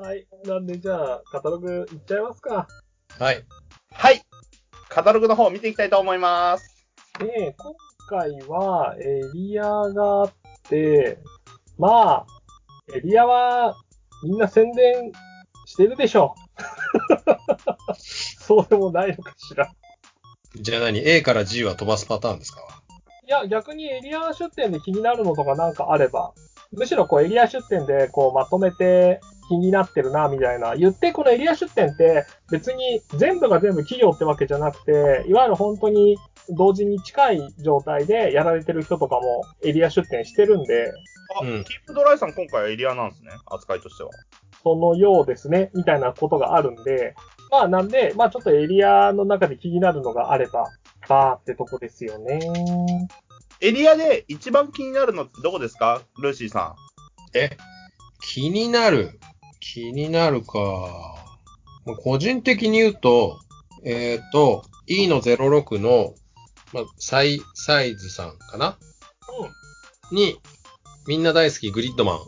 はい。なんで、じゃあ、カタログいっちゃいますか。はい。はい。カタログの方見ていきたいと思います。で、今回は、エリアがあって、まあ、エリアは、みんな宣伝してるでしょう。そうでもないのかしら。じゃあ何 ?A から G は飛ばすパターンですか？いや、逆にエリア出店で気になるのとかなんかあれば、むしろこうエリア出店でこうまとめて気になってるな、みたいな。言ってこのエリア出店って別に全部が全部企業ってわけじゃなくて、いわゆる本当に同時に近い状態でやられてる人とかもエリア出店してるんで、あ、うんキープドライさん今回はエリアなんですね。扱いとしては。そのようですね、みたいなことがあるんで、まあなんで、まあちょっとエリアの中で気になるのがあれば、バーってとこですよね。エリアで一番気になるのってどこですかルーシーさえ気になる。気になるか。個人的に言うと、えっ、と、E の06の、まあ、サイ、サイズさんかな？に、みんな大好きグリッドマン。ん。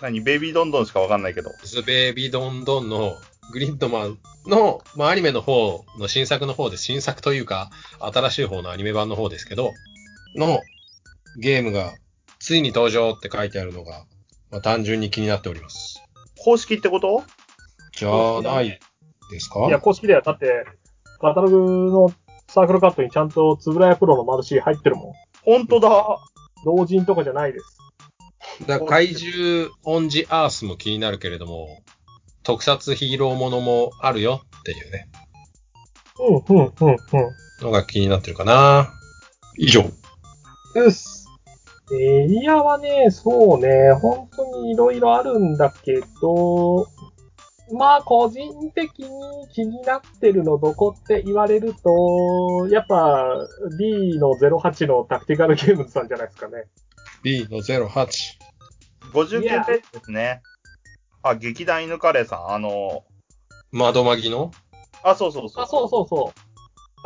何？ベイビードンドンしかわかんないけど。スベイビードンドンのグリッドマンの、まあ、アニメの方の新作の方です。新作というか、新しい方のアニメ版の方ですけど、のゲームが、ついに登場って書いてあるのが、まあ、単純に気になっております。公式ってこと？じゃないですか？いや、公式ではだって、カタログのサークルカットにちゃんとつぶらやプロのマルシー入ってるもん。本当だ。同人とかじゃないです。だ怪獣オンジアースも気になるけれども、特撮ヒーローものもあるよっていうね、うん、うん、うん、うん。のが気になってるかな。以上。うっす。エリアはね、そうね、本当にいろいろあるんだけど、まあ、個人的に気になってるのどこって言われると、やっぱ B の08のタクティカルゲームズさんじゃないですかね。B の08。59いやページですね。あ、劇団犬カレーさん。あの、窓マギの？あ、そうそうそう。あ、そうそうそう。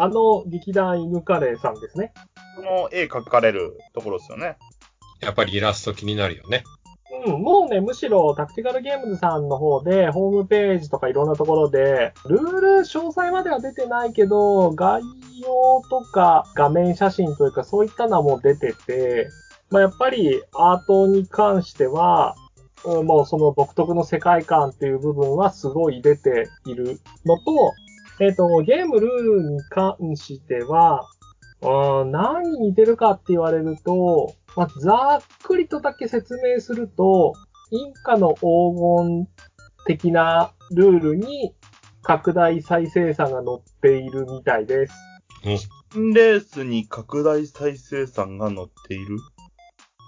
あの、劇団犬カレーさんですね。この絵描かれるところですよね。やっぱりイラスト気になるよね。うん、もうね、むしろタクティカルゲームズさんの方で、ホームページとかいろんなところで、ルール詳細までは出てないけど、概要とか画面写真というかそういったのも出てて、まあやっぱりアートに関しては、うんもうその独特の世界観っていう部分はすごい出ているのと、えっ、と、ゲームルールに関しては、うん、何に似てるかって言われると、まあ、ざっくりとだけ説明すると、インカの黄金的なルールに拡大再生産が載っているみたいです。レースに拡大再生産が載っている？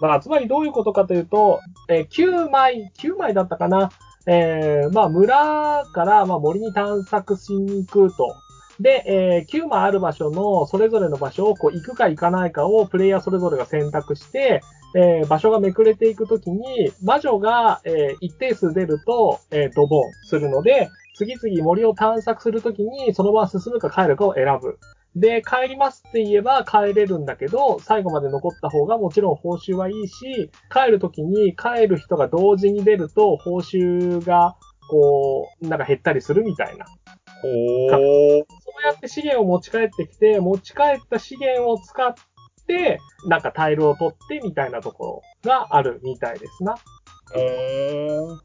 まあ、つまりどういうことかというと、えー9枚、9枚だったかな？えーまあ、村から、まあ、森に探索しに行くと。で、えー9枚ある場所のそれぞれの場所をこう行くか行かないかをプレイヤーそれぞれが選択して、えー場所がめくれていくときに、魔女が、えー一定数出ると、えードボンするので、次々森を探索するときに、そのまま進むか帰るかを選ぶ。で、帰りますって言えば帰れるんだけど、最後まで残った方がもちろん報酬はいいし、帰るときに帰る人が同時に出ると報酬が、こう、なんか減ったりするみたいな。ほー。そうやって資源を持ち帰ってきて、持ち帰った資源を使って、なんかタイルを取ってみたいなところがあるみたいですな。ほー。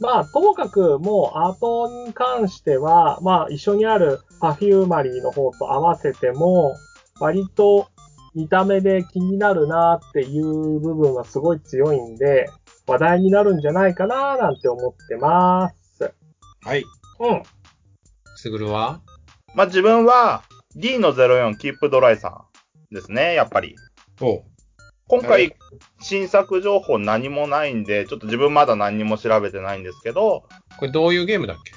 まあ、ともかくもうアートに関しては、まあ一緒にあるパフューマリーの方と合わせても、割と見た目で気になるなっていう部分はすごい強いんで、話題になるんじゃないかななんて思ってます。はい。うん。すぐるは？まあ、自分は D の04キープドライさんですね、やっぱり。お今回い、新作情報何もないんで、ちょっと自分まだ何も調べてないんですけど、これどういうゲームだっけ？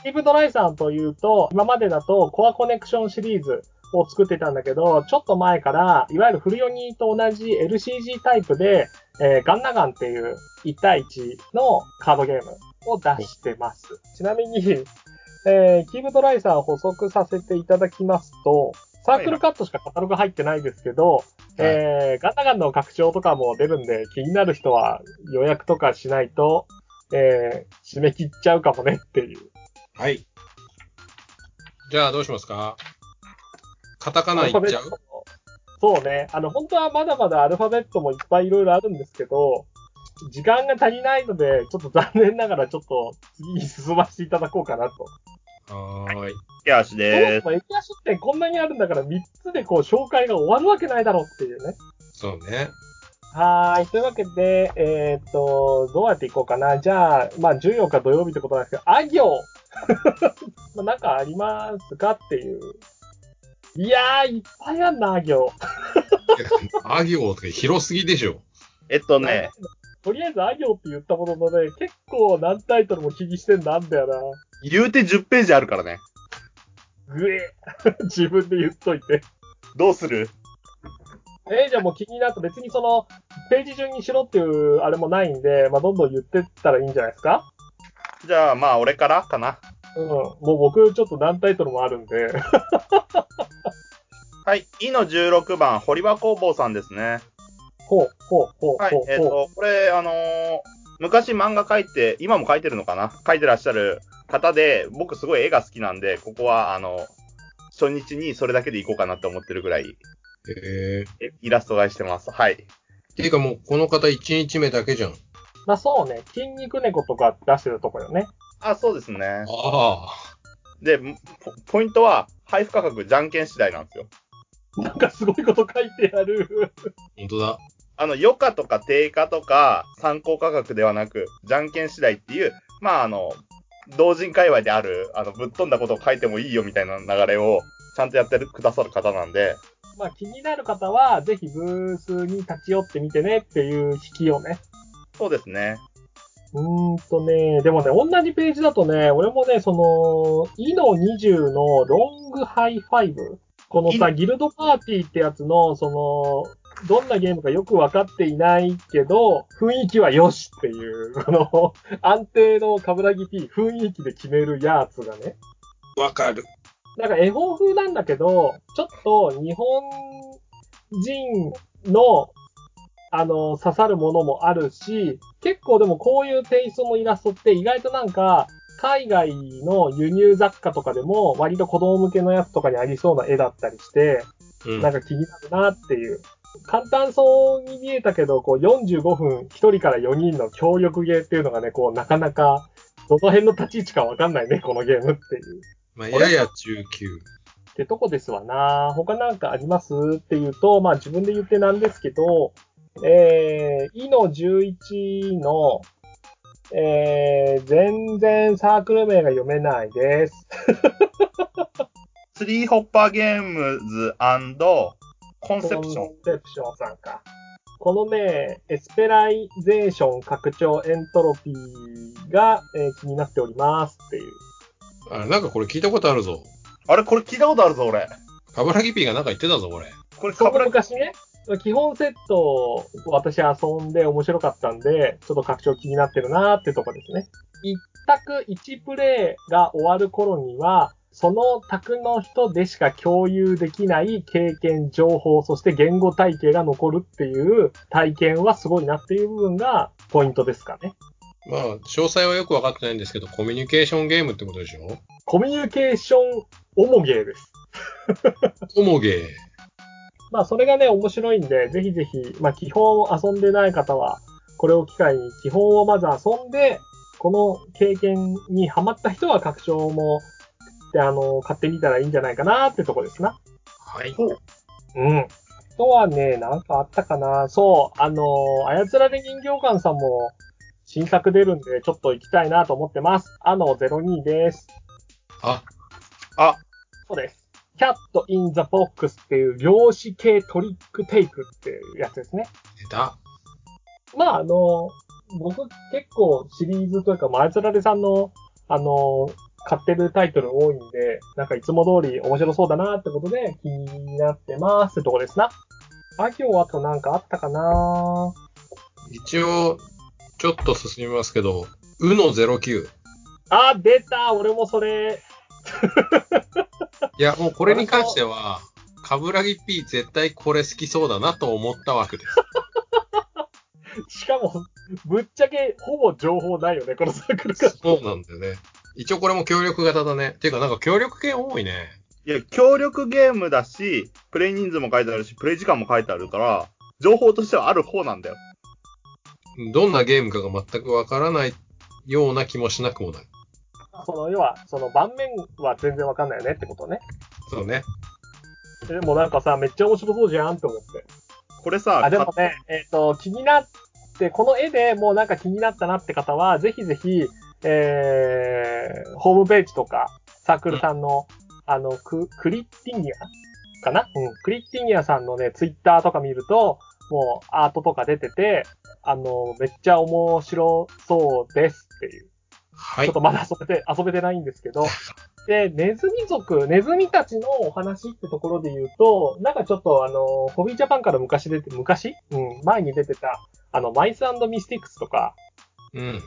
スティーブ・ドライさんというと、今までだとコアコネクションシリーズを作ってたんだけど、ちょっと前から、いわゆるフルヨニと同じ LCG タイプで、えーガンナガンっていう1対1のカードゲームを出してます。ちなみに、えーキーブ・ドライさん補足させていただきますと、サークルカットしかカタログ入ってないですけど、えーガンナガンの拡張とかも出るんで、気になる人は予約とかしないとえー、締め切っちゃうかもねっていう。はい。じゃあどうしますか？カタカナいっちゃう？そうね。あの、本当はまだまだアルファベットもいっぱいいろいろあるんですけど、時間が足りないので、ちょっと残念ながらちょっと次に進ませていただこうかなと。はーい。手足そもでそもエキア出店こんなにあるんだから3つでこう紹介が終わるわけないだろうっていうね。そうね。はーい。というわけで、えーっと、どうやっていこうかな。じゃあ、まあ14日土曜日ってことなんですけど、あ行 まあなんかありますかっていう。いやー、いっぱいあんな、あ行。あ行とか広すぎでしょ。えっとね、とりあえず、あ行って言ったもののね、結構何タイトルも気にしてんだんだよな。言うて10ページあるからね。ぐえ。自分で言っといて。どうする？えーじゃあもう気になった。別にその、ページ順にしろっていうあれもないんで、まあ、どんどん言ってったらいいんじゃないですか？じゃあ、まあ、俺からかな。うん。もう僕ちょっと何タイトルもあるんで。はい。いの16番、堀場工房さんですね。ほう、ほう、ほう、ほう、。はいえっ、ほう。と、これ、あのー昔漫画描いて、今も描いてるのかな？描いてらっしゃる方で、僕すごい絵が好きなんで、ここは、あの、初日にそれだけで行こうかなって思ってるぐらい、へえ。えイラスト買いしてます。はい。ていうかもうこの方1日目だけじゃん。まあそうね、筋肉猫とか出してるとこよね。あ、そうですね。ああ。で、ポポイントは、配布価格じゃんけん次第なんですよ。なんかすごいこと書いてある。本当だ。あの、余価とか定価とか参考価格ではなく、じゃんけん次第っていう、まあ、あの、同人界隈である、あの、ぶっ飛んだことを書いてもいいよみたいな流れを、ちゃんとやってるくださる方なんで、まあ気になる方は、ぜひブースに立ち寄ってみてねっていう引きをね。そうですね。うーんとね、でもね、同じページだとね、俺もね、その、イノ20のロングハイファイブ。このさ、イギルドパーティーってやつの、その、どんなゲームかよくわかっていないけど、雰囲気はよしっていう、この、安定のカブラギ P、雰囲気で決めるやつがね。わかる。なんか絵本風なんだけど、ちょっと日本人の、あの、刺さるものもあるし、結構でもこういうテイストのイラストって意外となんか、海外の輸入雑貨とかでも割と子供向けのやつとかにありそうな絵だったりして、うん。なんか気になるなっていう。簡単そうに見えたけど、こう45分1人から4人の協力ゲーっていうのがね、こうなかなか、どの辺の立ち位置かわかんないね、このゲームっていう。まあ、やや19。ってとこですわな。他なんかありますっていうと、まあ自分で言ってなんですけど、えー、イの11の、えー、全然サークル名が読めないです。スリーホッパーゲームズコンセプション。コンセプションさんか。このね、エスペライゼーション拡張エントロピーが、えー気になっておりますっていう。あ、なんかこれ聞いたことあるぞ。あれこれ聞いたことあるぞ、俺。カブラギ P がなんか言ってたぞ、これ。これかぶら、昔ね、基本セットを私遊んで面白かったんで、ちょっと拡張気になってるなーってとこですね。一択一プレイが終わる頃には、その択の人でしか共有できない経験、情報、そして言語体系が残るっていう体験はすごいなっていう部分がポイントですかね。まあ、詳細はよくわかってないんですけど、コミュニケーションゲームってことでしょ？コミュニケーションオモゲーです。オモゲー。まあ、それがね、面白いんで、ぜひぜひ、まあ、基本を遊んでない方は、これを機会に基本をまず遊んで、この経験にハマった人は拡張も、で、あの、買ってみたらいいんじゃないかなってとこですな。はい。うん。あとはね、なんかあったかな。そう、あの、操られ人形館さんも新作出るんで、ちょっと行きたいなと思ってます。あの02です。あ、あ、そうです。 Cat in the Box っていう量子系トリックテイクっていうやつですね。出た。まあ、あの、僕結構シリーズというか、まあ、あいつられさんの、あの、買ってるタイトル多いんで、なんかいつも通り面白そうだなってことで気になってますってとこですな。あ、今日あとなんかあったかな？一応、ちょっと進みますけど、うの09。あ、出た俺もそれ、いや、もうこれに関しては、カブラギ P 絶対これ好きそうだなと思ったわけです。しかも、ぶっちゃけほぼ情報ないよね、このサークルが。そうなんだよね。一応これも協力型だね。ていうかなんか協力系多いね。いや、協力ゲームだし、プレイ人数も書いてあるし、プレイ時間も書いてあるから、情報としてはある方なんだよ。どんなゲームかが全くわからないような気もしなくもない。その、要は、その盤面は全然わかんないよねってことね。そうね。でもなんかさ、めっちゃ面白そうじゃんって思って。これさ、あ、でもね、えっ、と、気になって、この絵でもうなんか気になったなって方は、ぜひぜひ、えー、ホームページとか、サークルさんの、あの、ク、クリッティニアかな？うん。クリッティニアさんのね、ツイッターとか見ると、もうアートとか出てて、あの、めっちゃ面白そうですっていう。はいちょっ。とまだ遊べて、遊べてないんですけど、で、ネズミ族、ネズミたちのお話ってところで言うと、なんかちょっとあの、ホビージャパンから昔出て、昔？うん、前に出てた、あの、マイスミスティックスとか、うん。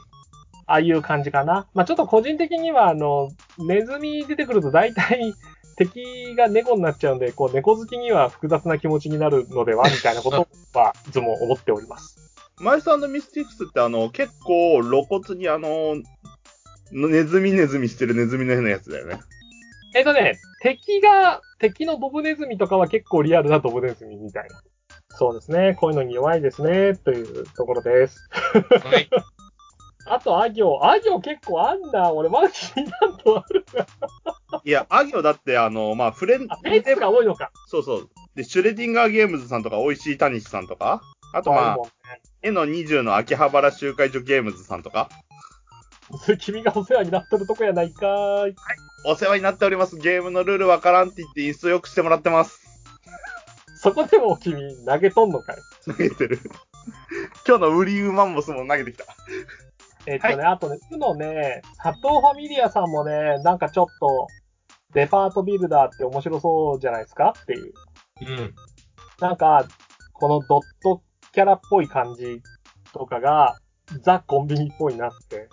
ああいう感じかな。まあちょっと個人的には、あの、ネズミ出てくると大体、敵が猫になっちゃうんで、こう、猫好きには複雑な気持ちになるのでは、みたいなことは、いつも思っております。マイスミスティックスってあの、結構露骨にあの、ネズミネズミしてるネズミの変なやつだよね。えっ、とね、敵が、敵のドブネズミとかは結構リアルなドブネズミみたいな。そうですね。こういうのに弱いですね。というところです。はい。あと、ア行。ア行結構あんだ。俺、まだ気になるとあるな。いや、アギオだってあの、まあ、フレンあ、ペースが多いのか。そうそう。で、シュレディンガーゲームズさんとか、美味しいタニシさんとか、あとまああるも、んね絵の20の秋葉原集会所ゲームズさんとか、そ れ君がお世話になってるとこやないかーい。お世話になっております。ゲームのルールわからんって言ってインストよくしてもらってます。そこでも君、投げとんのかい。投げてる。今日のウリーマンモスも投げてきた。えっとね、あとね、うのね、佐藤ファミリアさんもね、なんかちょっと、デパートビルダーって面白そうじゃないですか？っていう。うん。なんか、このドットキャラっぽい感じとかが、ザ・コンビニっぽいなって。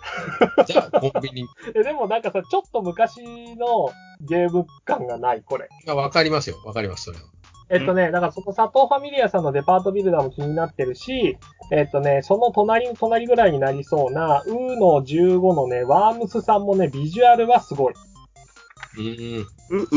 じゃあ、コンビニえ、でもなんかさ、ちょっと昔のゲーム感がない、これ。がわかりますよ。わかります、それは。えっとね、だからその佐藤ファミリアさんのデパートビルダーも気になってるし、えっとね、その隣の隣ぐらいになりそうな、ウーの15のね、ワームスさんもね、ビジュアルはすごい。うん。う、う？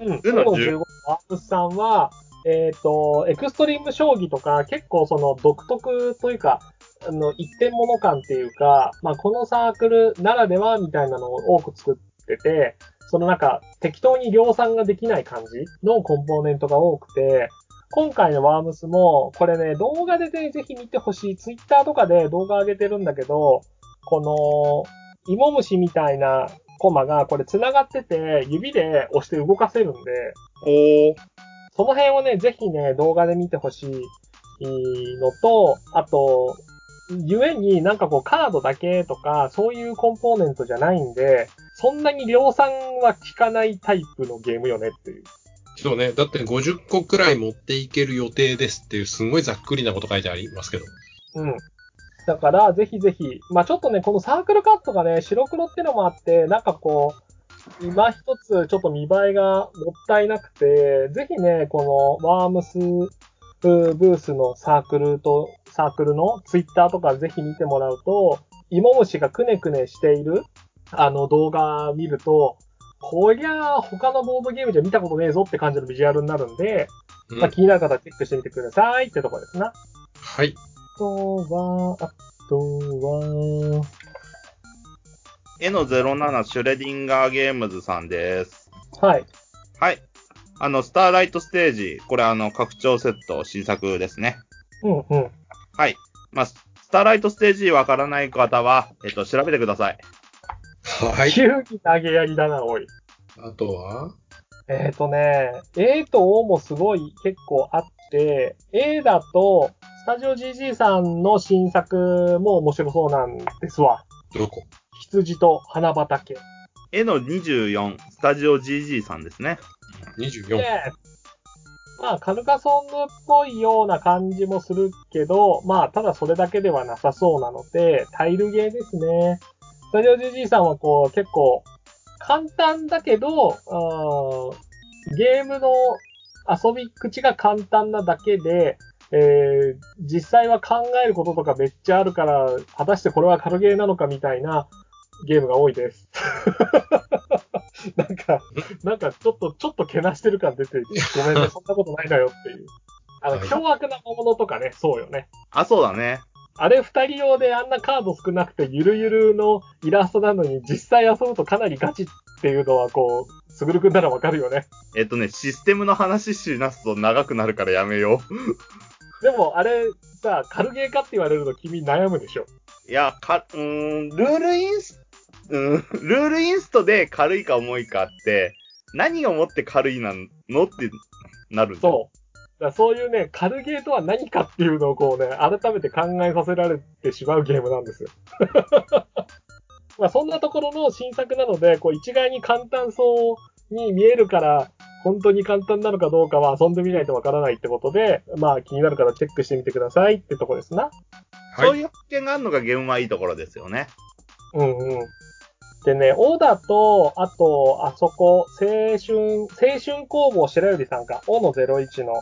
うん。ウウーのーの15のワームスさんは、えっ、と、エクストリーム将棋とか、結構その独特というか、あの、一点物感っていうか、まあ、このサークルならではみたいなのを多く作ってて、そのなんか、適当に量産ができない感じのコンポーネントが多くて、今回のワームスも、これね、動画でね、ぜひ見てほしい。ツイッターとかで動画上げてるんだけど、この、芋虫みたいなコマが、これ繋がってて、指で押して動かせるんで、おー。その辺をね、ぜひね、動画で見てほしいのと、あと、ゆえになんかこうカードだけとか、そういうコンポーネントじゃないんで、そんなに量産は効かないタイプのゲームよねっていう。そうね。だって50個くらい持っていける予定ですっていう、すごいざっくりなこと書いてありますけど。うん。だから、ぜひぜひ、まあちょっとね、このサークルカットがね、白黒ってのもあって、なんかこう、今一つちょっと見栄えがもったいなくて、ぜひね、このワームスブースのサークルと、サークルのツイッターとかぜひ見てもらうと、芋虫がくねくねしている、あの動画見ると、こりゃあ他のボードゲームじゃ見たことねえぞって感じのビジュアルになるんで、うんまあ気になる方はチェックしてみてくださいってところですな。はい。あとは、あとは、絵の07シュレディンガーゲームズさんです。はい。はい。あの、スターライトステージ、これあの、拡張セット新作ですね。うんうん。はい。まあ、スターライトステージわからない方は、えっと、調べてください。はい。急に投げやりだな、おい。あとは？えっ、ー、とね、A と O もすごい結構あって、A だと、スタジオ GG さんの新作も面白そうなんですわ。どこ？羊と花畑。絵の24、スタジオ GG さんですね。?24。まあ、カルカソンヌっぽいような感じもするけど、まあ、ただそれだけではなさそうなので、タイルゲーですね。スタジオ GG さんはこう、結構、簡単だけど、うんゲームの遊び口が簡単なだけで、えー、実際は考えることとかめっちゃあるから、果たしてこれは軽ゲーなのかみたいなゲームが多いです。なんか、なんかちょっと、ちょっとけなしてる感出て、ごめんね、そんなことないのよっていう。あの、はい凶悪なものとかね、そうよね。あ、そうだね。あれ二人用であんなカード少なくてゆるゆるのイラストなのに実際遊ぶとかなりガチっていうのはこう、すぐるくんならわかるよね。えっとね、システムの話しなすと長くなるからやめよでもあれさ、軽ゲーかって言われると君悩むでしょ。う。いや、か、うーん、ルールインス、うん、ルールインストで軽いか重いかって、何をもって軽いなのってなるそう。だそういうね、軽ゲーとは何かっていうのをこうね、改めて考えさせられてしまうゲームなんですよ。まあそんなところの新作なので、こう一概に簡単そうに見えるから、本当に簡単なのかどうかは遊んでみないとわからないってことで、まあ気になるからチェックしてみてくださいってとこですな。そういう発見があるのがゲームはいいところですよね。うんうん。でね、オーダーと、あと、あそこ、青春、青春工房白百合さんか、オの01の、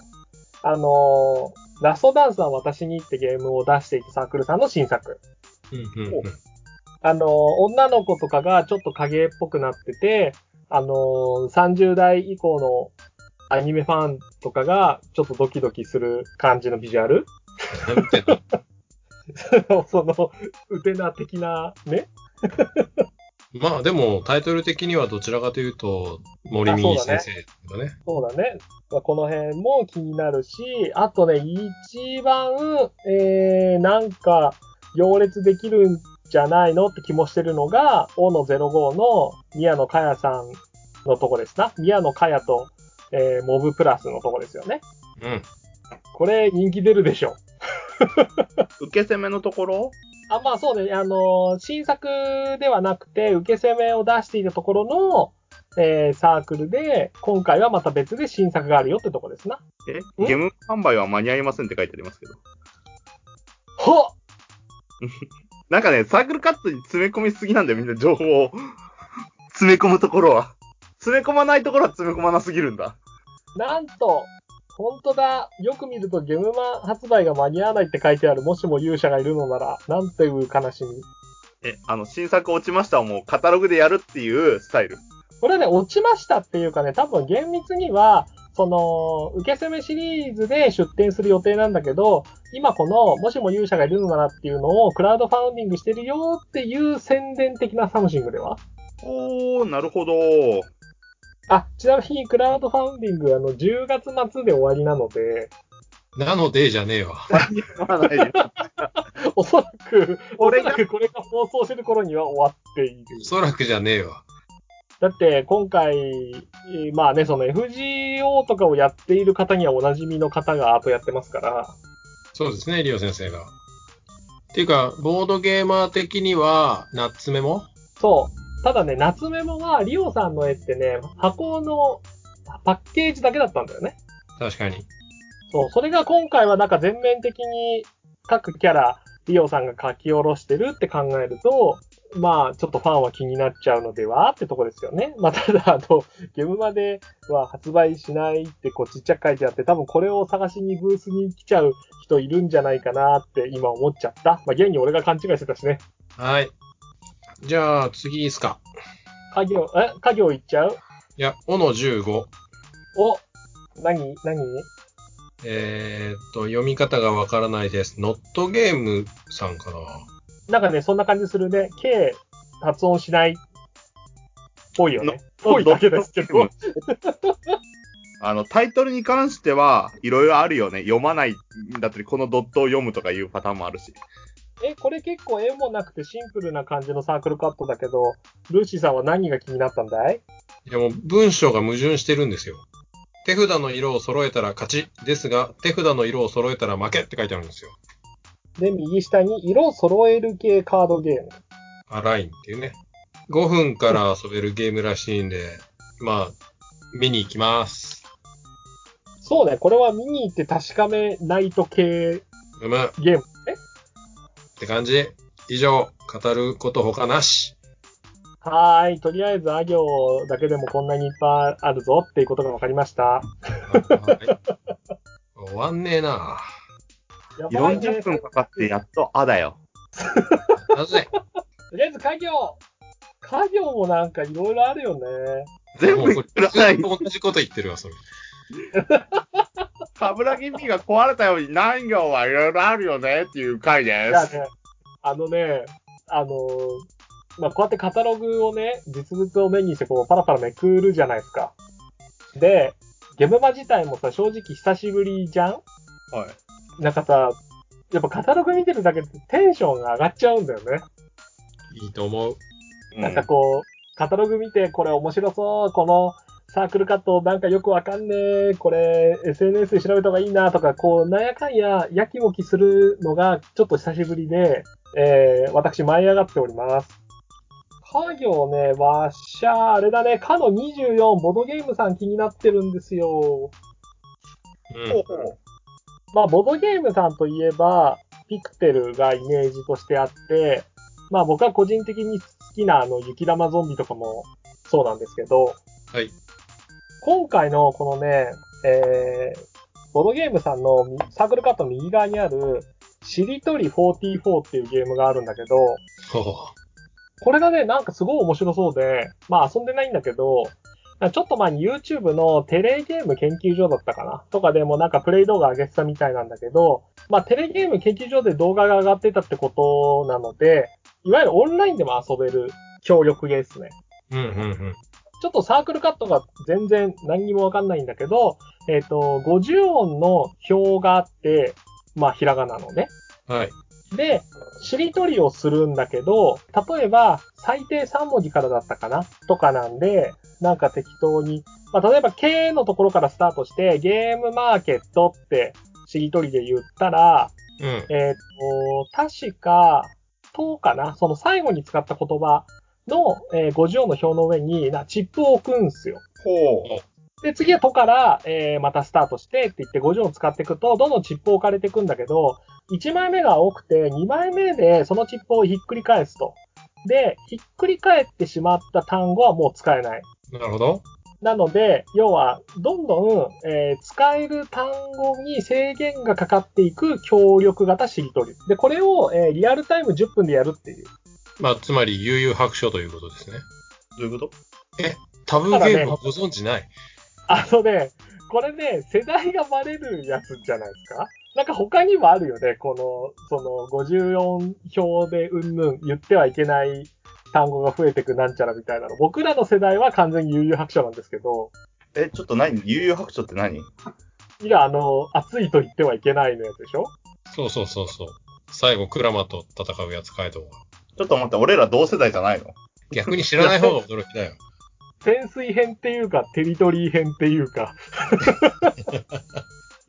あのーラストダンスは私にってゲームを出していたサークルさんの新作。うんうんうん。あのー女の子とかがちょっと影っぽくなってて、あのー30代以降のアニメファンとかがちょっとドキドキする感じのビジュアル。なんての？その、ウテナ的なね、まあでも、タイトル的にはどちらかというと、森美先生だね。そうだね。まあ、この辺も気になるし、あとね、一番、えー、なんか、行列できるんじゃないのって気もしてるのが、大野05の宮野佳也さんのとこですな。宮野佳也と、えー、モブプラスのとこですよね。うん。これ人気出るでしょ。受け攻めのところ？あ、まあそうね、あのー新作ではなくて、受け攻めを出していたところの、えー、サークルで、今回はまた別で新作があるよってとこですな。え？ゲーム販売は間に合いませんって書いてありますけど。ほっ なんかね、サークルカットに詰め込みすぎなんだよ、みんな情報を。詰め込むところは。詰め込まないところは詰め込まなすぎるんだ。なんと、本当だ。よく見るとゲームマ発売が間に合わないって書いてある。もしも勇者がいるのなら、なんていう悲しみ。え、あの、新作落ちましたをもうカタログでやるっていうスタイル。これね、落ちましたっていうかね、多分厳密には、その、受け攻めシリーズで出展する予定なんだけど、今この、もしも勇者がいるのならっていうのをクラウドファウンディングしてるよっていう宣伝的な something では？おー、なるほど。あ、ちなみにクラウドファウンディング、あの、10月末で終わりなので、なので、じゃねえわ。おそらく、おそ俺がらくこれが放送してる頃には終わっている。おそらくじゃねえわ。だって、今回、えーまあね、その FGO とかをやっている方にはおなじみの方がアートやってますから、そうですね、リオ先生が。っていうか、ボードゲーマー的には、ナッツメモ？そう。ただね、夏メモは、リオさんの絵ってね、箱のパッケージだけだったんだよね。確かに。そう。それが今回はなんか全面的に各キャラ、リオさんが書き下ろしてるって考えると、まあ、ちょっとファンは気になっちゃうのではってとこですよね。まあ、ただ、あの、ゲームまでは発売しないってこうちっちゃく書いてあって、多分これを探しにブースに来ちゃう人いるんじゃないかなって今思っちゃった。まあ、現に俺が勘違いしてたしね。はい。じゃあ、次いいっすか。家業、え家業いっちゃう？いや、おの15。お何何？えーっと、読み方がわからないです。ノットゲームさんかな。なんかね、そんな感じするね。K 発音しないっぽいよね。ぽいだけですけど。あの、タイトルに関しては、いろいろあるよね。読まないんだったり、このドットを読むとかいうパターンもあるし。え、これ結構絵もなくてシンプルな感じのサークルカットだけど、ルーシーさんは何が気になったんだい？いやもう文章が矛盾してるんですよ。手札の色を揃えたら勝ちですが、手札の色を揃えたら負けって書いてあるんですよ。で、右下に色揃える系カードゲーム。アラインっていうね。5分から遊べるゲームらしいんで、まあ、見に行きます。そうね、これは見に行って確かめないと系ゲーム。えて感じ。以上、語ること他なし。はーい。とりあえず、あ行だけでもこんなにいっぱいあるぞっていうことが分かりました。はい終わんねえな。やばいね40分かかってやっとあだよ。なぜとりあえず家業家業もなんかいろいろあるよね。全部もうこ作らないれ。同じこと言ってるわ、それ。カブラギ P が壊れたように何行はいろいろあるよねっていう回いです。やね、あのね、あのーまあ、こうやってカタログをね、実物を目にしてこうパラパラめくるじゃないですか。で、ゲムマ自体もさ、正直久しぶりじゃん？はい。なんかさ、やっぱカタログ見てるだけでテンションが上がっちゃうんだよね。いいと思う。なんかこう、カタログ見て、これ面白そう、このサークルカットなんかよくわかんねえ、これ SNS で調べた方がいいなとか、こう、なんやかんや、やきもきするのがちょっと久しぶりで、えー、私舞い上がっております。家業ね、わっしゃー、あれだね、かの24、ボドゲームさん気になってるんですよ。うん。ほうほうまあ、ボドゲームさんといえば、ピクテルがイメージとしてあって、まあ僕は個人的に好きなあの雪玉ゾンビとかもそうなんですけど、はい。今回のこのね、えー、ボドゲームさんのサークルカットの右側にある、しりとり44っていうゲームがあるんだけど。これがね、なんかすごい面白そうで、まあ遊んでないんだけど、ちょっと前に YouTube のテレゲーム研究所だったかなとかでもなんかプレイ動画上げてたみたいなんだけど、まあテレゲーム研究所で動画が上がってたってことなので、いわゆるオンラインでも遊べる協力ゲーですね。うん、うん、うん。ちょっとサークルカットが全然何にもわかんないんだけど、えっ、と、50音の表があって、まあひらがなのね。はい。で、しりとりをするんだけど、例えば、最低3文字からだったかな？とかなんで、なんか適当に、まあ、例えば、K のところからスタートして、ゲームマーケットって、しりとりで言ったら、うん。えっ、と、確か、とかな？その最後に使った言葉の、えー50音の表の上に、な、チップを置くんすよ。ほう。で、次はとから、えー、またスタートしてって言って50音使っていくと、どんどんチップを置かれていくんだけど、1枚目が多くて、2枚目でそのチップをひっくり返すと。で、ひっくり返ってしまった単語はもう使えない。なるほど。なので、要は、どんどん、えー使える単語に制限がかかっていく協力型しりとり。で、これを、えーリアルタイム10分でやるっていう。まあ、つまり、悠々白書ということですね。どういうこと？タブーゲームをご存知ない？あのね、これね、世代がバレるやつじゃないですか？なんか他にもあるよね。この、その、54表でうんぬん言ってはいけない単語が増えてくなんちゃらみたいなの。僕らの世代は完全に悠々白書なんですけど、え、ちょっと何？悠々白書って何？いや、あの、熱いと言ってはいけないのやつでしょ？そうそうそうそう。最後、クラマと戦うやつ、カイドウが。ちょっと待って、俺ら同世代じゃないの？逆に知らない方が驚きだよ。潜水編っていうか、テリトリー編っていうか。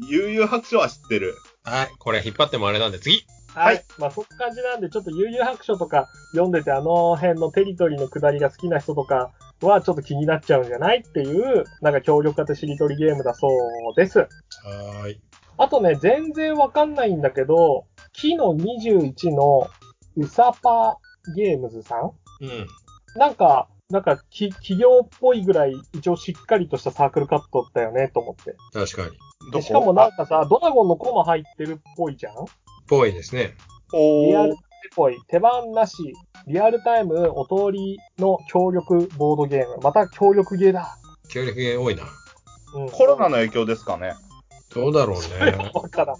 悠々白書は知ってる。はい。これ引っ張ってもあれなんで、次はい。まあ、そんな感じなんで、ちょっと悠々白書とか読んでて、あの辺のテリトリーの下りが好きな人とかはちょっと気になっちゃうんじゃないっていう、なんか協力型しりとりゲームだそうです。はーい。あとね、全然わかんないんだけど、木の21のウサパゲームズさん？うん。なんか、なんかき企業っぽいぐらい一応しっかりとしたサークルカットだよねと思って。確かに。どこ？でしかもなんかさ、ドラゴンのコマ入ってるっぽいじゃん？ぽいですね。おリアルーっぽい、手番なし、リアルタイムお通りの協力ボードゲーム。また協力ゲーだ。協力ゲー多いな。うん。コロナの影響ですかね。どうだろうね。わからん。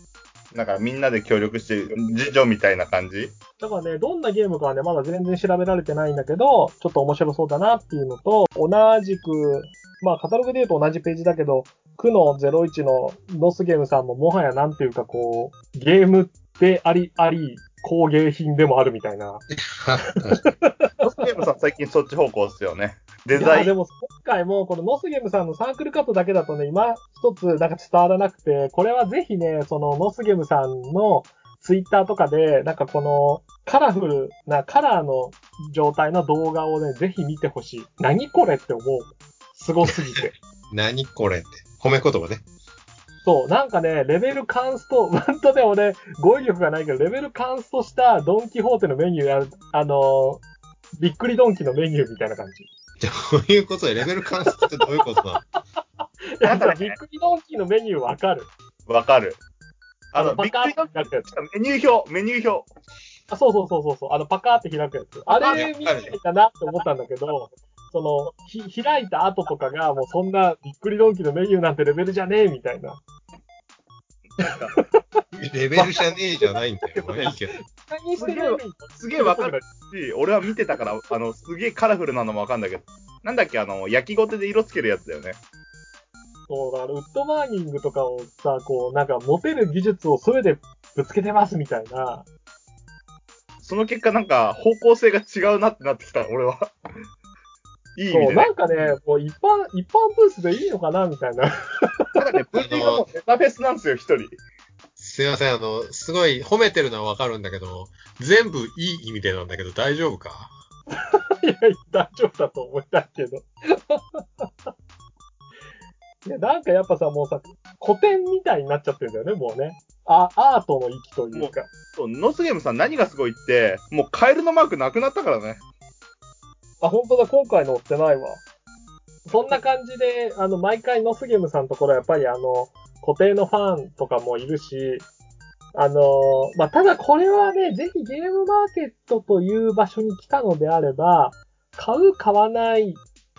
なんかみんなで協力して、次女みたいな感じ？だからね、どんなゲームかはね、まだ全然調べられてないんだけど、ちょっと面白そうだなっていうのと、同じく、まあ、カタログで言うと同じページだけど、区の01のノスゲームさんももはやなんていうかこう、ゲームであり、あり、工芸品でもあるみたいな。ノスゲームさん最近そっち方向ですよね。デいザイン。やでも今回もこのノスゲムさんのサークルカットだけだとね、今一つなんか伝わらなくて、これはぜひね、そのノスゲムさんのツイッターとかで、なんかこのカラフルなカラーの状態の動画をね、ぜひ見てほしい。何これって思う。すごすぎて。何これって。褒め言葉ね。そう、なんかね、レベルカンスト、本当ね、俺、語彙力がないけど、レベルカンストしたドンキホーテのメニューある、あのーびっくりドンキのメニューみたいな感じ。どういうことでレベル関数ってどういうことなの？いや、なんかねびっくりドンキーのメニューわかる。わかる。あの、パカーっびっくりて開くやつ。メニュー表、メニュー表。あ、そうそうそうそうそう。あの、パカーって開くやつ。あれみたいだなって思ったんだけど、その、ひ、開いた後とかが、もうそんな、びっくりドンキのメニューなんてレベルじゃねえみたいな。レベルじゃねえじゃないんだよ。まあいいけど。何してるすげえわかるし、俺は見てたから、あの、すげえカラフルなのもわかんだけど、なんだっけ、あの、焼きごてで色つけるやつだよね。そう、だウッドバーニングとかをさ、こう、なんか、持てる技術をそれでぶつけてますみたいな。その結果なんか、方向性が違うなってなってきた、俺は。いい意味そう、でねな。んかね、もう一般、一般ブースでいいのかなみたいな。ただね、VT がもうネタフェスなんですよ、一人。すいません、あの、すごい褒めてるのはわかるんだけど、全部いい意味でなんだけど大丈夫か？いや、大丈夫だと思ったけど。いや、なんかやっぱさ、もうさ、古典みたいになっちゃってるんだよね、もうね。あ、アートの域というか。そう、ノスゲームさん何がすごいって、もうカエルのマークなくなったからね。あ、本当だ、今回載ってないわ。そんな感じで、あの、毎回ノスゲームさんのところはやっぱりあの、固定のファンとかもいるし、あのまあ、ただこれはね、ぜひゲームマーケットという場所に来たのであれば、買う、買わない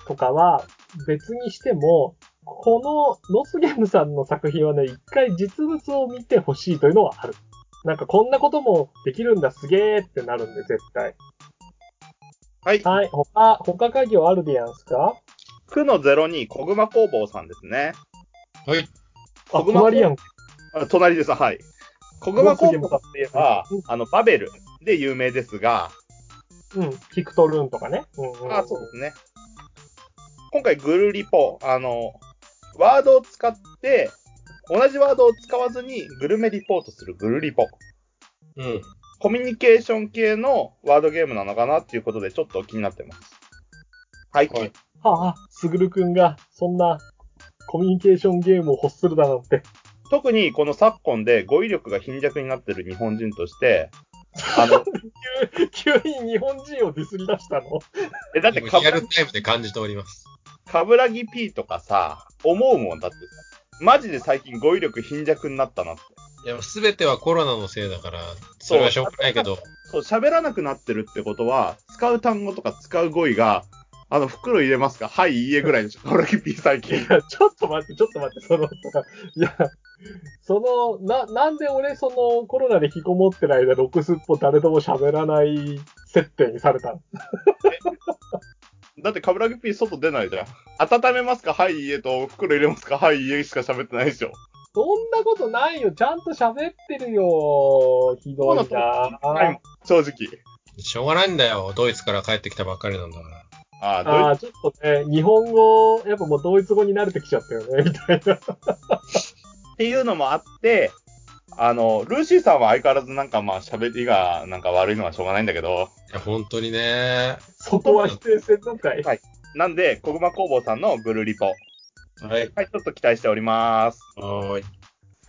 とかは別にしても、このノスゲームさんの作品はね、一回実物を見てほしいというのはある。なんかこんなこともできるんだ、すげーってなるんで、絶対。はい。はい、他、他家業あるでやんすか？区の02、小熊工房さんですね。はい。あ、小熊隣やん。あ隣です、はい。小熊工房さんといえばうん、あの、バベルで有名ですが、うん、ヒクトルーンとかね。うんうん、あ、そうですね。今回、グルリポ、あの、ワードを使って、同じワードを使わずにグルメリポートするグルリポ。うん。コミュニケーション系のワードゲームなのかなっていうことでちょっと気になってます。はい。はいはあ、すぐるくんが、そんな、コミュニケーションゲームを欲するだなんて。特にこの昨今で語彙力が貧弱になってる日本人として、あの、急に日本人をディスり出したの？え、だって今かぶリアルタイムで感じております。かぶらぎ P とかさ、思うもんだってさ、マジで最近語彙力貧弱になったなって。いや、すべてはコロナのせいだから、それはしょうがないけど、そう、喋らなくなってるってことは、使う単語とか使う語彙が、あの、袋入れますか？はい、いいえぐらいでしょ。かぶらぎ P 最い近。や、ちょっと待って、ちょっと待って、そのさ、いや、その、な、なんで俺そのコロナで引きこもってる間、ロクスっぽ誰とも喋らない設定にされたの？だって、かぶらぎ P 外出ないじゃん。温めますか？はい、いいえと、袋入れますか？はい、いいえしか喋ってないでしょ。そんなことないよ。ちゃんと喋ってるよ。ひどいなはい、正直。しょうがないんだよ。ドイツから帰ってきたばっかりなんだから。ああ、ちょっとね、日本語、やっぱもうドイツ語に慣れてきちゃったよね、みたいな。っていうのもあって、あの、ルーシーさんは相変わらずなんかまあ喋りがなんか悪いのはしょうがないんだけど、いや、本当にね。そこは否定せんのかい。はいなんで、小熊工房さんのグルリポ。はい。はい、ちょっと期待しております。はーい。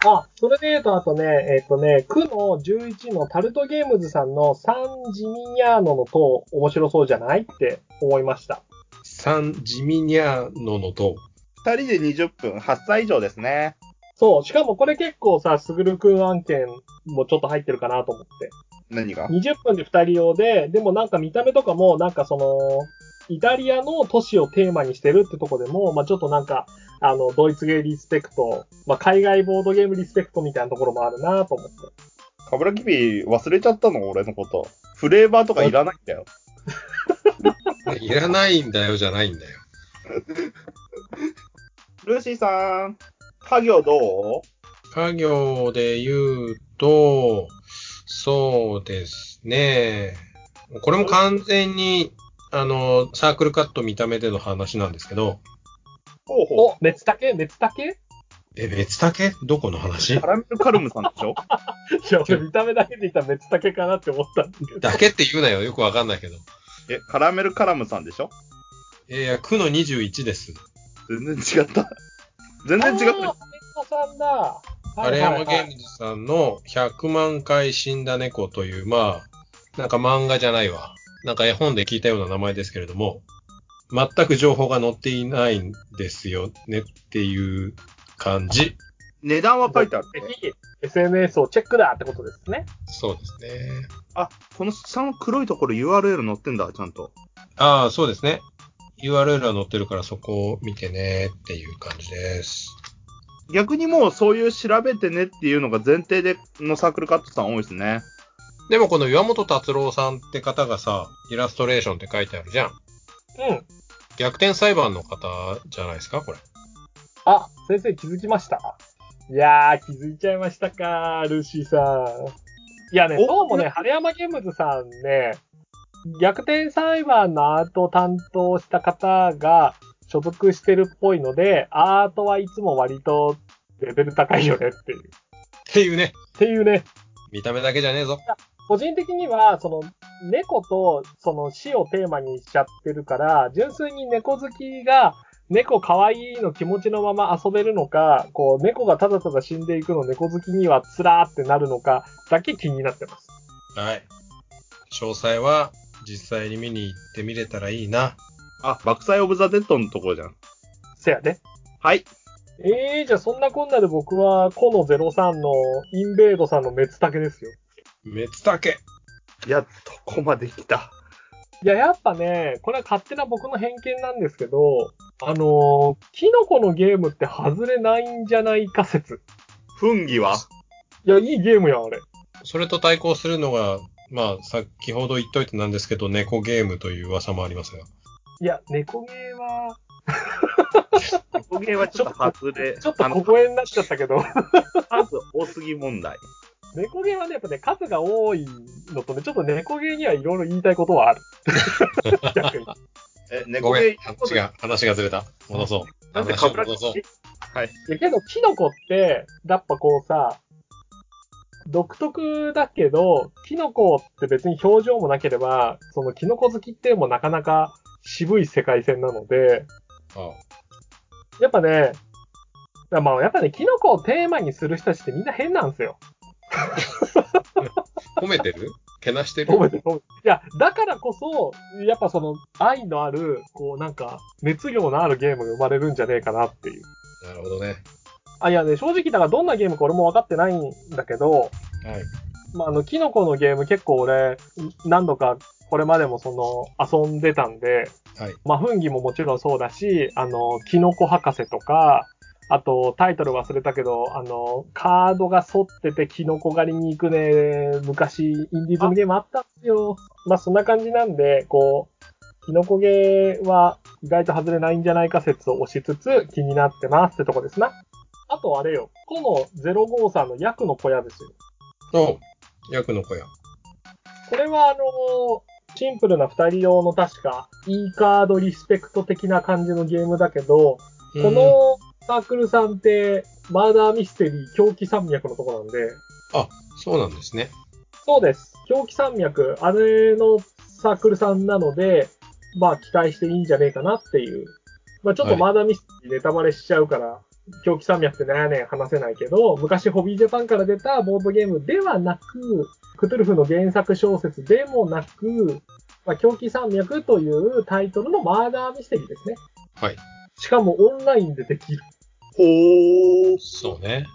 あ、それで言うと、あとね、えっ、とね、区の11のタルトゲームズさんのサンジミニャーノの塔、面白そうじゃないって思いました。サンジミニャーノのと、二人で20分、8歳以上ですね。そう、しかもこれ結構さ、すぐるくん案件もちょっと入ってるかなと思って。何が？20分で2人用で、でもなんか見た目とかも、なんかその、イタリアの都市をテーマにしてるってとこでも、まあちょっとなんか、あの、ドイツゲーリスペクト、まあ海外ボードゲームリスペクトみたいなところもあるなと思って。かぶらぎビ忘れちゃったの？俺のこと。フレーバーとかいらないんだよ。いらないんだよじゃないんだよ。ルーシーさん、家業どう？家業で言うと、そうですね。これも完全に、あの、サークルカット見た目での話なんですけど、ほうほお、熱竹？熱竹？え、別竹？どこの話？う。カラメルカルムさんでしょ？いや、俺見た目だけで言ったら熱竹かなって思ったんだけど。だけって言うなよ。よくわかんないけど。え、カラメルカラムさんでしょ？いや、区の21です。全然違った。全然違った。あーさんだ。アレヤマゲーム。ムズさんの100万回死んだ猫という、まあ、なんか漫画じゃないわ。なんか絵本で聞いたような名前ですけれども、全く情報が載っていないんですよねっていう感じ。値段は書いてある。ぜひ、SNS をチェックだってことですね。そうですね。あ、この下の黒いところ URL 載ってんだ、ちゃんと。ああ、そうですね。URL は載ってるからそこを見てねっていう感じです。逆にもうそういう調べてねっていうのが前提でのサークルカットさん多いですね。でもこの岩本達郎さんって方がさ、イラストレーションって書いてあるじゃん。うん。逆転裁判の方じゃないですか、これ。あ、先生気づきました？いやー、気づいちゃいましたか、ルーシーさん。いやね、お？どうもね、晴山ゲームズさんね、逆転裁判のアートを担当した方が所属してるっぽいので、アートはいつも割とレベル高いよねっていう。っっていうね。ていうね、見た目だけじゃねえぞ。個人的には、その、猫とその死をテーマにしちゃってるから、純粋に猫好きが、猫可愛いの気持ちのまま遊べるのか、こう、猫がただただ死んでいくの猫好きにはつらーってなるのか、だけ気になってます。はい。詳細は実際に見に行ってみれたらいいな。あ、爆災オブザ・デッドのところじゃん。せやで。はい。えー、じゃあそんなこんなで僕は、コノ03のインベードさんの滅竹ですよ。滅竹。やっとここまで来た。いや、やっぱね、これは勝手な僕の偏見なんですけど、あのーキノコのゲームって外れないんじゃないか説。フンギは？いや、いいゲームやん、あれ。それと対抗するのが、まあ、先ほど言っといてなんですけど、猫ゲームという噂もありますが。いや、猫ゲーは、猫ゲーはちょっと外れ。ちょっと小声になっちゃったけど、数多すぎ問題。猫ゲーはね、やっぱね、数が多いのとね、ちょっと猫ゲーにはいろいろ言いたいことはある。逆に。え、ごめん猫ゲー、話が、話がずれた。戻そう。なんでかぶら戻そう。はい。いやけど、キノコって、やっぱこうさ、独特だけど、キノコって別に表情もなければ、そのキノコ好きってもなかなか渋い世界線なので、あやっぱね、まあやっぱね、キノコをテーマにする人たちってみんな変なんですよ。褒めてる？けなしてる？褒めて褒めていや、だからこそ、やっぱその愛のある、こうなんか、熱量のあるゲームが生まれるんじゃねえかなっていう。なるほどね。あ、いやね、正直だからどんなゲームか俺も分かってないんだけど、はい。まあ、あの、キノコのゲーム結構俺、何度かこれまでもその、遊んでたんで、はい。まあ、フンギももちろんそうだし、あの、キノコ博士とか、あと、タイトル忘れたけど、あの、カードが反っててキノコ狩りに行くね、昔、インディーズのゲームあったんですよ。まあ、そんな感じなんで、こう、キノコゲーは意外と外れないんじゃないか説を押しつつ気になってますってとこですな。あとあれよ、この053のヤクの小屋ですよ。お役の子や。これはあのシンプルな二人用の確か、E カードリスペクト的な感じのゲームだけど、このサークルさんって、マーダーミステリー狂気山脈のとこなんで、あ、そうなんですね。そうです。狂気山脈、あれのサークルさんなので、まあ期待していいんじゃねえかなっていう。まあちょっとマーダーミステリーネタバレしちゃうから、狂気山脈って何やねん話せないけど、昔ホビージャパンから出たボードゲームではなく、クトゥルフの原作小説でもなく、まあ、狂気山脈というタイトルのマーダーミステリーですね。はい。しかもオンラインでできる。ほー。そうね。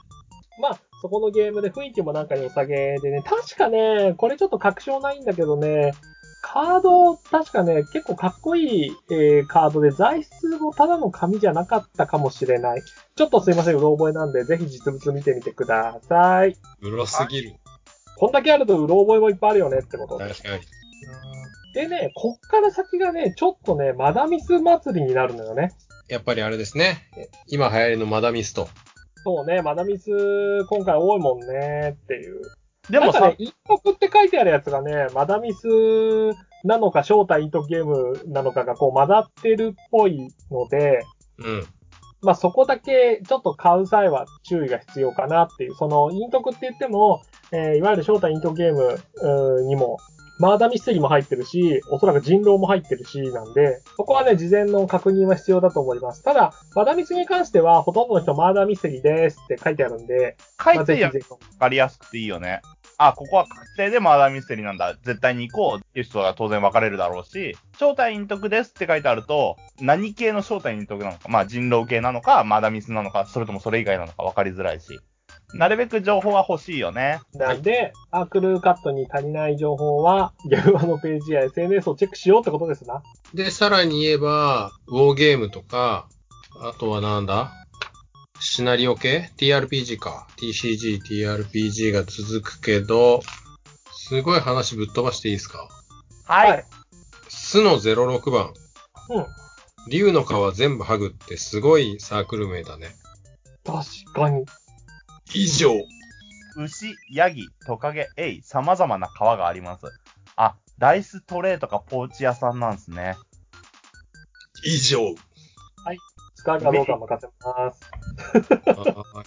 まあ、そこのゲームで雰囲気もなんか良さげでね、確かね、これちょっと確証ないんだけどね、カード、確かね、結構かっこいい、えーカードで、材質もただの紙じゃなかったかもしれない。ちょっとすいません、うろ覚えなんで、ぜひ実物見てみてください。うろすぎる。こんだけあるとうろ覚えもいっぱいあるよねってこと。確かに。でね、こっから先がね、ちょっとね、マダミス祭りになるのよね。やっぱりあれですね。今流行りのマダミスト。そうね、マダミス今回多いもんねっていう。でもさね、、一徳って書いてあるやつがね、マダミスなのか正体陰徳ゲームなのかがこう混ざってるっぽいので、うん。まあそこだけちょっと買う際は注意が必要かなっていう、その陰徳って言っても、えーいわゆる正体陰徳ゲームうーにも、マーダーミステリーも入ってるし、おそらく人狼も入ってるし、なんで、そこはね、事前の確認は必要だと思います。ただ、マダミスに関しては、ほとんどの人マーダーミステリーですって書いてあるんで、まあ、書いてやぜひぜひ。わかりやすくていいよね。あ、ここは確定でマーダーミステリーなんだ。絶対に行こうっていう人が当然分かれるだろうし、正体陰徳ですって書いてあると、何系の正体陰徳なのか、まあ人狼系なのか、マーダーミスなのか、それともそれ以外なのか分かりづらいし。なるべく情報は欲しいよね。なんで、アークルカットに足りない情報は、ゲームマのページや SNS をチェックしようってことですな。で、さらに言えば、ウォーゲームとか、あとはなんだ？シナリオ系 ?TRPG か。TCG、TRPG が続くけど、すごい話ぶっ飛ばしていいですか？はい。スの06番。うん。竜の皮全部剥ぐってすごいサークル名だね。確かに。以上。牛、ヤギ、トカゲ、エイ、様々な皮があります。あ、ダイストレーとかポーチ屋さんなんですね。以上。使うかどうかは任せます。あ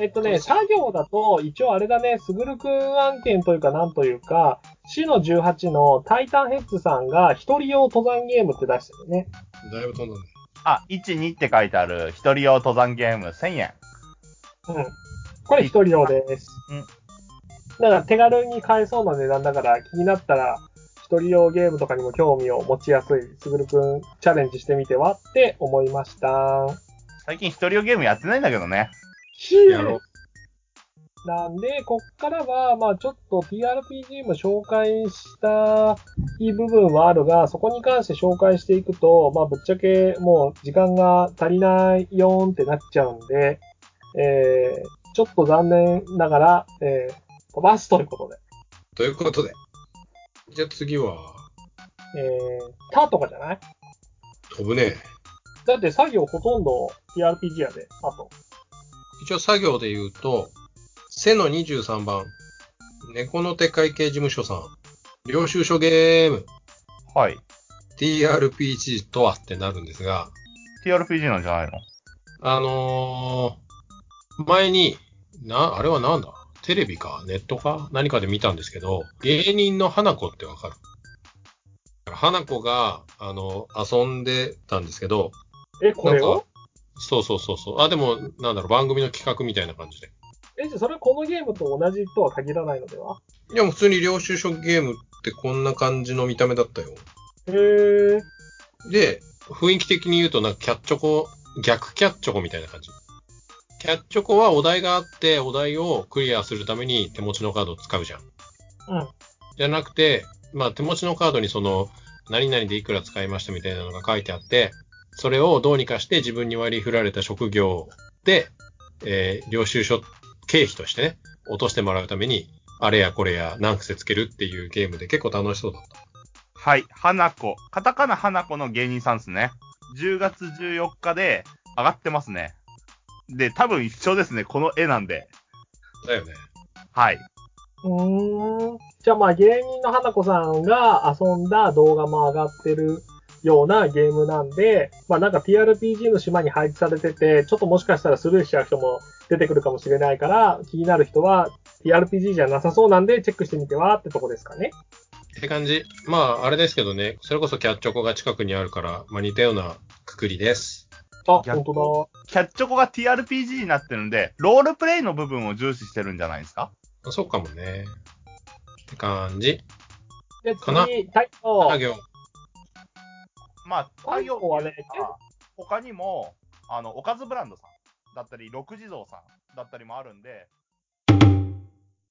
えっとね、作業だと、一応あれだね、すぐるくん案件というかなんというか、死の18のタイタンヘッズさんが一人用登山ゲームって出してるね。だいぶ飛んだね。あ、1、2って書いてある、一人用登山ゲーム1000円。うん。これ一人用です。うん。だから手軽に買えそうな値段だから気になったら、一人用ゲームとかにも興味を持ちやすい、すぐるくんチャレンジしてみてはって思いました。最近一人用ゲームやってないんだけどね。やろう。なんで、こっからは、まあちょっと TRPG も紹介したいい部分はあるが、そこに関して紹介していくと、まあぶっちゃけもう時間が足りないよーんってなっちゃうんで、えー、ちょっと残念ながら、えー、飛ばすということで。ということで。じゃあ次は、えー、タとかじゃない？飛ぶね。だって作業ほとんど TRPG やで、あと。一応作業で言うと、背の23番、猫の手会計事務所さん、領収書ゲーム、はい。TRPG とはってなるんですが、TRPG なんじゃないの？あのー、前に、な、あれはなんだ？テレビか？ネットか？何かで見たんですけど、芸人の花子ってわかる？花子が、あの、遊んでたんですけど、え、これを？そうそうそうそう。あ、でも、なんだろう、番組の企画みたいな感じで。え、じゃあそれはこのゲームと同じとは限らないのでは？いや、もう普通に領収書ゲームってこんな感じの見た目だったよ。へー。で、雰囲気的に言うと、なんかキャッチョコ、逆キャッチョコみたいな感じ。キャッチョコはお題があって、お題をクリアするために手持ちのカードを使うじゃん。うん。じゃなくて、まあ手持ちのカードにその、何々でいくら使いましたみたいなのが書いてあって、それをどうにかして自分に割り振られた職業で、えー領収書経費としてね、落としてもらうために、あれやこれや何癖つけるっていうゲームで結構楽しそうだった。はい。花子。カタカナ花子の芸人さんですね。10月14日で上がってますね。で、多分一緒ですね。この絵なんで。だよね。はい。うーん。じゃあまあ芸人の花子さんが遊んだ動画も上がってるようなゲームなんで、まあなんか TRPG の島に配置されてて、ちょっともしかしたらスルーしちゃう人も出てくるかもしれないから、気になる人は TRPG じゃなさそうなんでチェックしてみてはってとこですかね。って感じ。まあ、あれですけどね、それこそキャッチョコが近くにあるから、まあ似たようなくくりです。あ、逆本当キャッチョコが TRPG になってるんで、ロールプレイの部分を重視してるんじゃないですか？まあそうかもね。って感じ。だ。で、かな次、タイト作業。まあ、最作業後はね他にも、あの、おかずブランドさんだったり、六地蔵さんだったりもあるんで、